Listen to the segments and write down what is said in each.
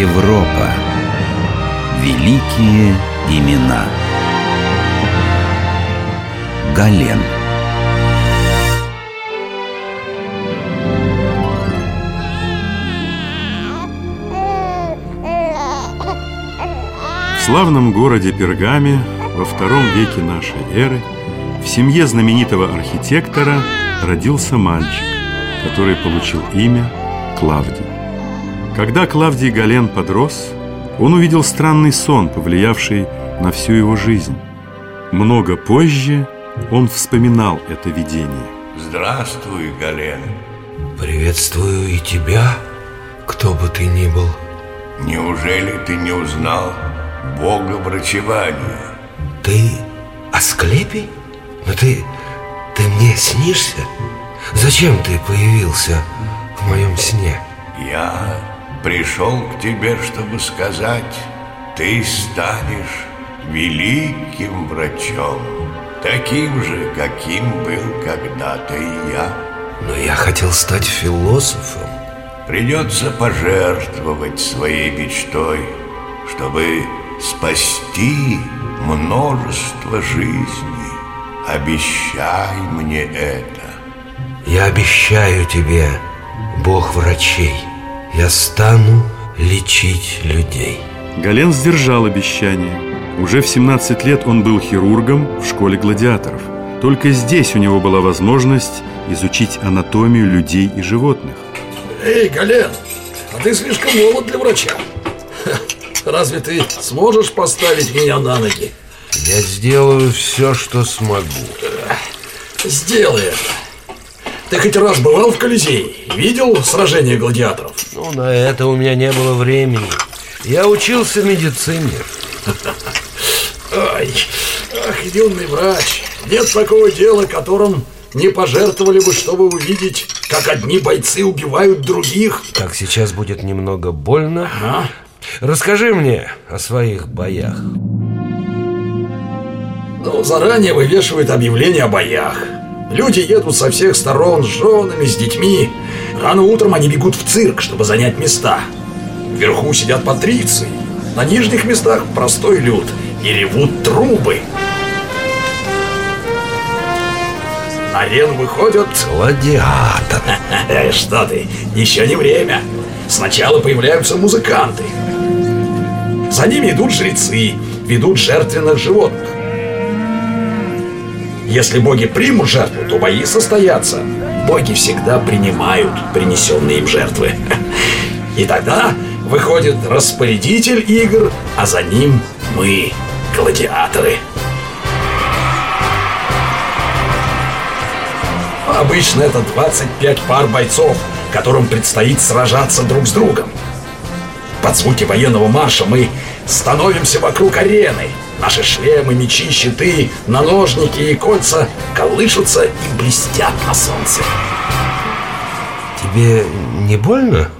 Европа. Великие имена. Гален. В славном городе Пергаме во втором веке нашей эры в семье знаменитого архитектора родился мальчик, который получил имя Клавдий. Когда Клавдий Гален подрос, он увидел странный сон, повлиявший на всю его жизнь. Много позже он вспоминал это видение. Здравствуй, Гален. Приветствую и тебя, кто бы ты ни был. Неужели ты не узнал Бога врачевания? Ты Асклепий? Но ты, ты мне снишься? Зачем ты появился в моем сне? Я пришел к тебе, чтобы сказать, ты станешь великим врачом, таким же, каким был когда-то и я. Но я хотел стать философом. Придется пожертвовать своей мечтой, чтобы спасти множество жизней. Обещай мне это. Я обещаю тебе, Бог врачей, я стану лечить людей. Гален сдержал обещание. Уже в 17 лет он был хирургом в школе гладиаторов. Только здесь у него была возможность изучить анатомию людей и животных. Эй, Гален, а ты слишком молод для врача. Разве ты сможешь поставить меня на ноги? Я сделаю все, что смогу. Сделай это. Ты хоть раз бывал в Колизее? Видел сражение гладиаторов? Ну, на это у меня не было времени. Я учился медицине. Ай, ах, юный врач. Нет такого дела, которым не пожертвовали бы, чтобы увидеть, как одни бойцы убивают других. Так сейчас будет немного больно. А? Расскажи мне о своих боях. Ну, заранее вывешивают объявления о боях. Люди едут со всех сторон с женами, с детьми. Рано утром они бегут в цирк, чтобы занять места. Вверху сидят патриции. На нижних местах простой люд. И ревут трубы. На арену выходят... Гладиатор. Э, Что ты, еще не время. Сначала появляются музыканты. За ними идут жрецы, ведут жертвенных животных. Если боги примут жертву, то бои состоятся. Боги всегда принимают принесенные им жертвы. И тогда выходит распорядитель игр, а за ним мы, гладиаторы. Обычно это 25 пар бойцов, которым предстоит сражаться друг с другом. Под звуки военного марша мы становимся вокруг арены. Наши шлемы, мечи, щиты, наножники и кольца колышутся и блестят на солнце. Тебе не больно?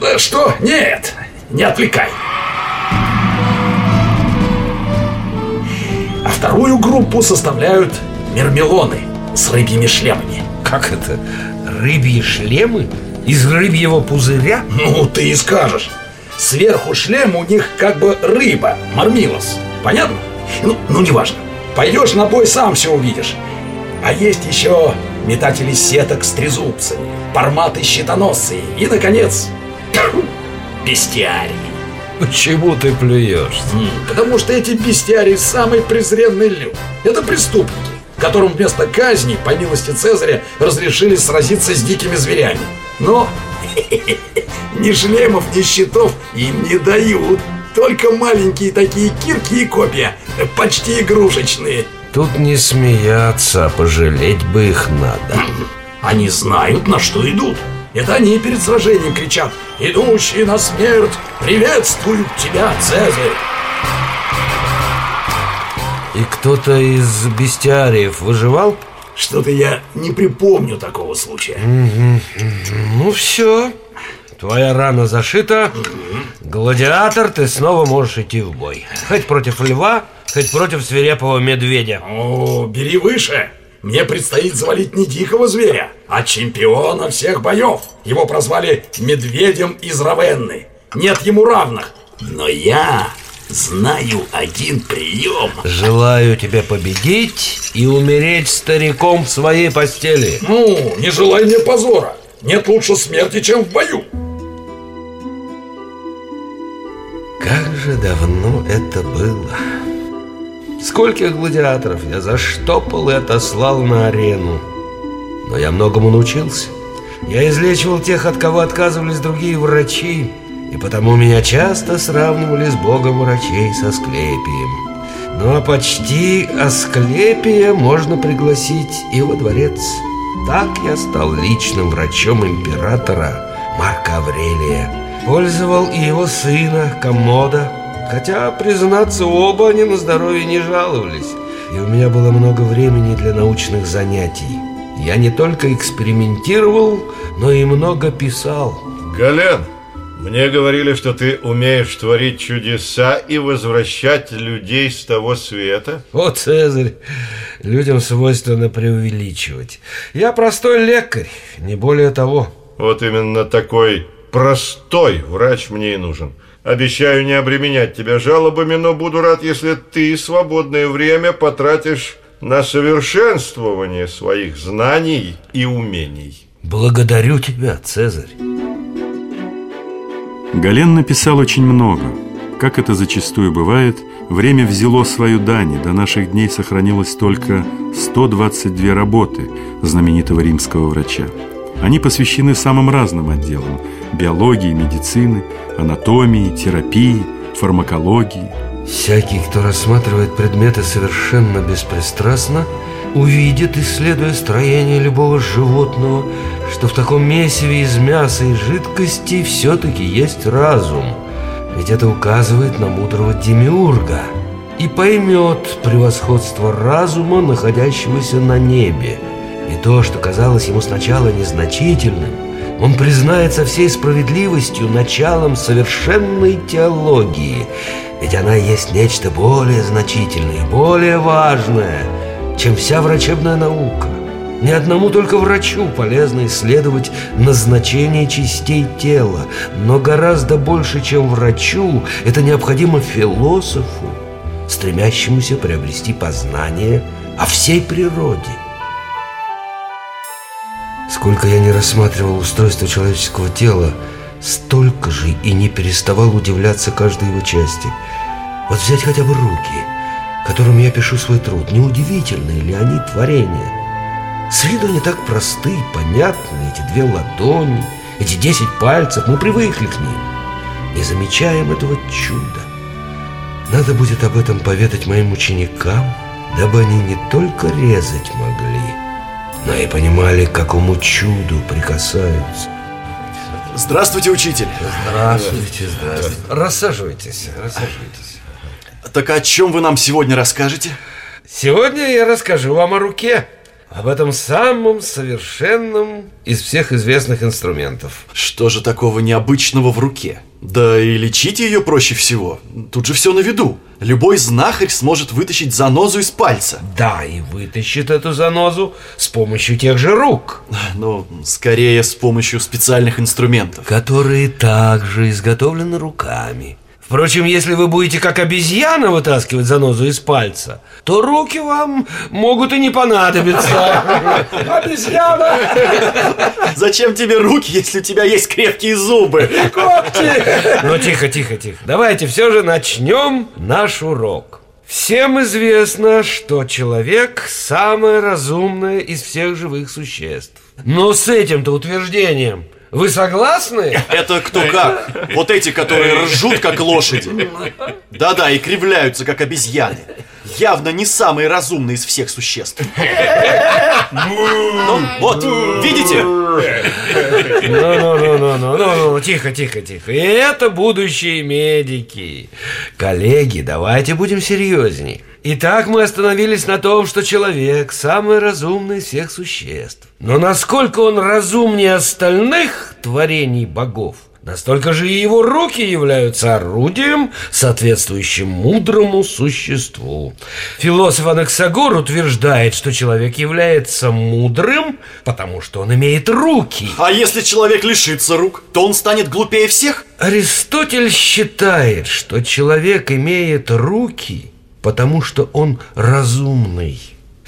Э, Что? Нет, не отвлекай. А вторую группу составляют мермелоны с рыбьими шлемами. Как это? Рыбьи шлемы? Из рыбьего пузыря? Ну, ты и скажешь. Сверху шлем у них как бы рыба, мармилос. Понятно? Ну, ну неважно. Пойдешь на бой, сам все увидишь. А есть еще метатели сеток с трезубцами, парматы щитоносцы и, наконец, бестиарии. Почему ты плюешься? М, Потому что эти бестиарии самый презренный люд. Это преступники, которым вместо казни, по милости Цезаря, разрешили сразиться с дикими зверями. Но ни шлемов, ни щитов им не дают. Только маленькие такие кирки и копья, почти игрушечные. Тут не смеяться, а пожалеть бы их надо. Они знают, на что идут. Это они перед сражением кричат «Идущие на смерть приветствуют тебя, Цезарь!» И кто-то из бестиариев выживал? Что-то я не припомню такого случая. Ну все, твоя рана зашита. Гладиатор, ты снова можешь идти в бой. Хоть против льва, хоть против свирепого медведя. О, бери выше. Мне предстоит завалить не дикого зверя, а чемпиона всех боев. Его прозвали Медведем из Равенны. Нет ему равных. Но я знаю один прием. Желаю тебе победить и умереть стариком в своей постели. Ну, не желай мне позора. Нет лучше смерти, чем в бою. Как же давно это было. Скольких гладиаторов я заштопал и отослал на арену. Но я многому научился. Я излечивал тех, от кого отказывались другие врачи, и потому меня часто сравнивали с богом врачей со Асклепием. Ну а почти Асклепия можно пригласить и во дворец. Так я стал личным врачом императора Марка Аврелия. Пользовал и его сына Комода, хотя, признаться, оба они на здоровье не жаловались. И у меня было много времени для научных занятий. Я не только экспериментировал, но и много писал. Гален, мне говорили, что ты умеешь творить чудеса и возвращать людей с того света. О, Цезарь, людям свойственно преувеличивать. Я простой лекарь, не более того. Вот именно такой простой врач мне и нужен. Обещаю не обременять тебя жалобами, но буду рад, если ты свободное время потратишь на совершенствование своих знаний и умений. Благодарю тебя, Цезарь. Гален написал очень много. Как это зачастую бывает, время взяло свою дань, и до наших дней сохранилось только 122 работы знаменитого римского врача. Они посвящены самым разным отделам – биологии, медицины, анатомии, терапии, фармакологии. Всякий, кто рассматривает предметы совершенно беспристрастно, увидит, исследуя строение любого животного, что в таком месиве из мяса и жидкости все-таки есть разум. Ведь это указывает на мудрого демиурга и поймет превосходство разума, находящегося на небе. И то, что казалось ему сначала незначительным, он признает со всей справедливостью началом совершенной теологии, ведь она есть нечто более значительное, более важное, чем вся врачебная наука. Ни одному только врачу полезно исследовать назначение частей тела, но гораздо больше, чем врачу, это необходимо философу, стремящемуся приобрести познание о всей природе. Сколько я не рассматривал устройство человеческого тела, столько же и не переставал удивляться каждой его части. Вот взять хотя бы руки, которым я пишу свой труд, неудивительны ли они творения? С виду они так просты и понятны, эти две ладони, эти десять пальцев, мы привыкли к ним. Не замечаем этого чуда. Надо будет об этом поведать моим ученикам, дабы они не только резать могли, но и понимали, к какому чуду прикасаются. Здравствуйте, учитель. Здравствуйте, здравствуйте. Рассаживайтесь, рассаживайтесь. Так о чем вы нам сегодня расскажете? Сегодня я расскажу вам о руке. Об этом самом совершенном из всех известных инструментов. Что же такого необычного в руке? Да и лечить ее проще всего. Тут же все на виду. Любой знахарь сможет вытащить занозу из пальца. Да, и вытащит эту занозу с помощью тех же рук. Но скорее с помощью специальных инструментов. Которые также изготовлены руками. Впрочем, если вы будете как обезьяна вытаскивать занозу из пальца, то руки вам могут и не понадобиться. Обезьяна! Зачем тебе руки, если у тебя есть крепкие зубы? Когти! Ну, тихо, тихо, тихо. Давайте все же начнем наш урок. Всем известно, что человек самое разумное из всех живых существ. Но с этим-то утверждением вы согласны? Это кто как? Вот эти, которые ржут, как лошади. Да-да, и кривляются, как обезьяны. Явно не самые разумные из всех существ. Ну, вот, видите? Ну-ну-ну-ну-ну-ну, тихо, тихо, тихо. И это будущие медики. Коллеги, давайте будем серьезней. Итак, мы остановились на том, что человек самый разумный из всех существ. Но насколько он разумнее остальных творений богов, настолько же и его руки являются орудием, соответствующим мудрому существу. Философ Анаксагор утверждает, что человек является мудрым, потому что он имеет руки. А если человек лишится рук, то он станет глупее всех? Аристотель считает, что человек имеет руки, потому что он разумный.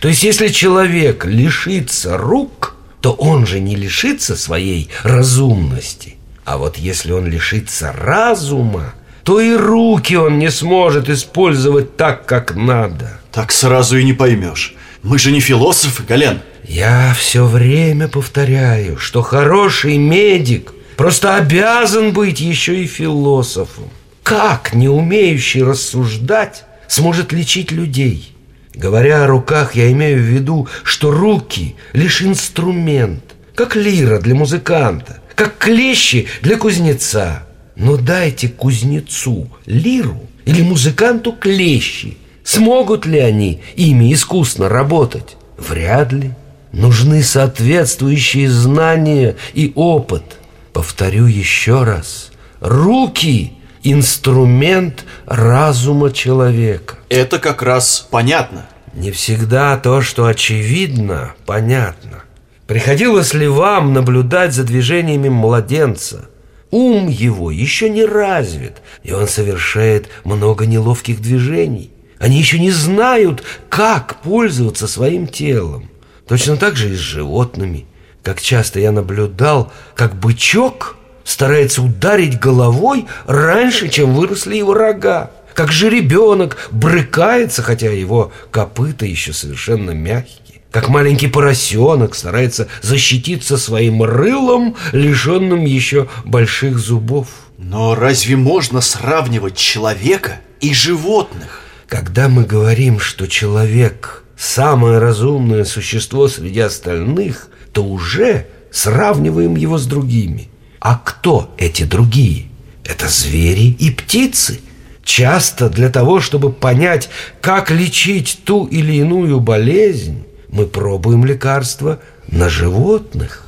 То есть, если человек лишится рук, то он же не лишится своей разумности. А вот если он лишится разума, то и руки он не сможет использовать так, как надо. Так сразу и не поймешь. Мы же не философы, Гален. Я все время повторяю, что хороший медик просто обязан быть еще и философом. Как не умеющий рассуждать сможет лечить людей? Говоря о руках, я имею в виду, что руки лишь инструмент, как лира для музыканта, как клещи для кузнеца. Но дайте кузнецу лиру или музыканту клещи. Смогут ли они ими искусно работать? Вряд ли. Нужны соответствующие знания и опыт. Повторю еще раз. Руки – инструмент разума человека. Это как раз понятно. Не всегда то, что очевидно, понятно. Приходилось ли вам наблюдать за движениями младенца? Ум его еще не развит, и он совершает много неловких движений. Они еще не знают, как пользоваться своим телом. Точно так же и с животными. Как часто я наблюдал, как бычок старается ударить головой раньше, чем выросли его рога. Как же ребенок брыкается, хотя его копыта еще совершенно мягкие. Как маленький поросенок старается защититься своим рылом, лишенным еще больших зубов. Но разве можно сравнивать человека и животных? Когда мы говорим, что человек – самое разумное существо среди остальных, то уже сравниваем его с другими. А кто эти другие? Это звери и птицы – Часто для того, чтобы понять, как лечить ту или иную болезнь, мы пробуем лекарства на животных.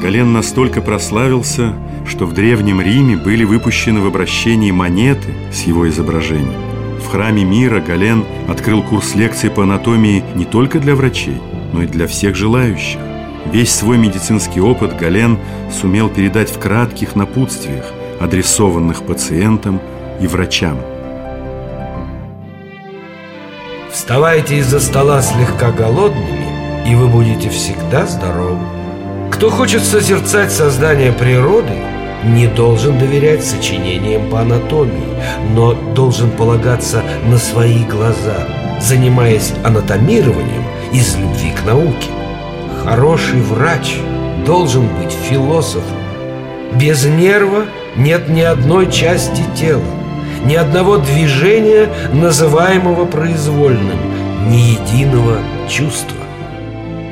Гален настолько прославился, что в Древнем Риме были выпущены в обращении монеты с его изображением. В храме мира Гален открыл курс лекций по анатомии не только для врачей, но и для всех желающих. Весь свой медицинский опыт Гален сумел передать в кратких напутствиях, адресованных пациентам и врачам. Вставайте из-за стола слегка голодными, и вы будете всегда здоровы. Кто хочет созерцать создание природы, не должен доверять сочинениям по анатомии, но должен полагаться на свои глаза, занимаясь анатомированием из любви к науке. Хороший врач должен быть философом. Без нерва нет ни одной части тела, ни одного движения, называемого произвольным, ни единого чувства.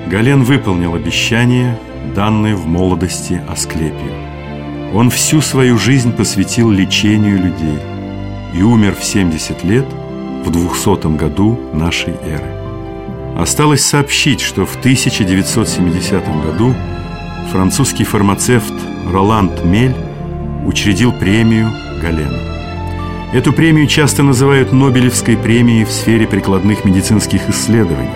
Гален выполнил обещание, данное в молодости Асклепию. Он всю свою жизнь посвятил лечению людей и умер в 70 лет в 200 году нашей эры. Осталось сообщить, что в 1970 году французский фармацевт Роланд Мель учредил премию Галена. Эту премию часто называют Нобелевской премией в сфере прикладных медицинских исследований,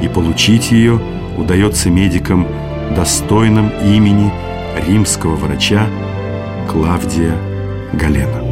и получить ее удается медикам достойным имени римского врача Клавдия Галена.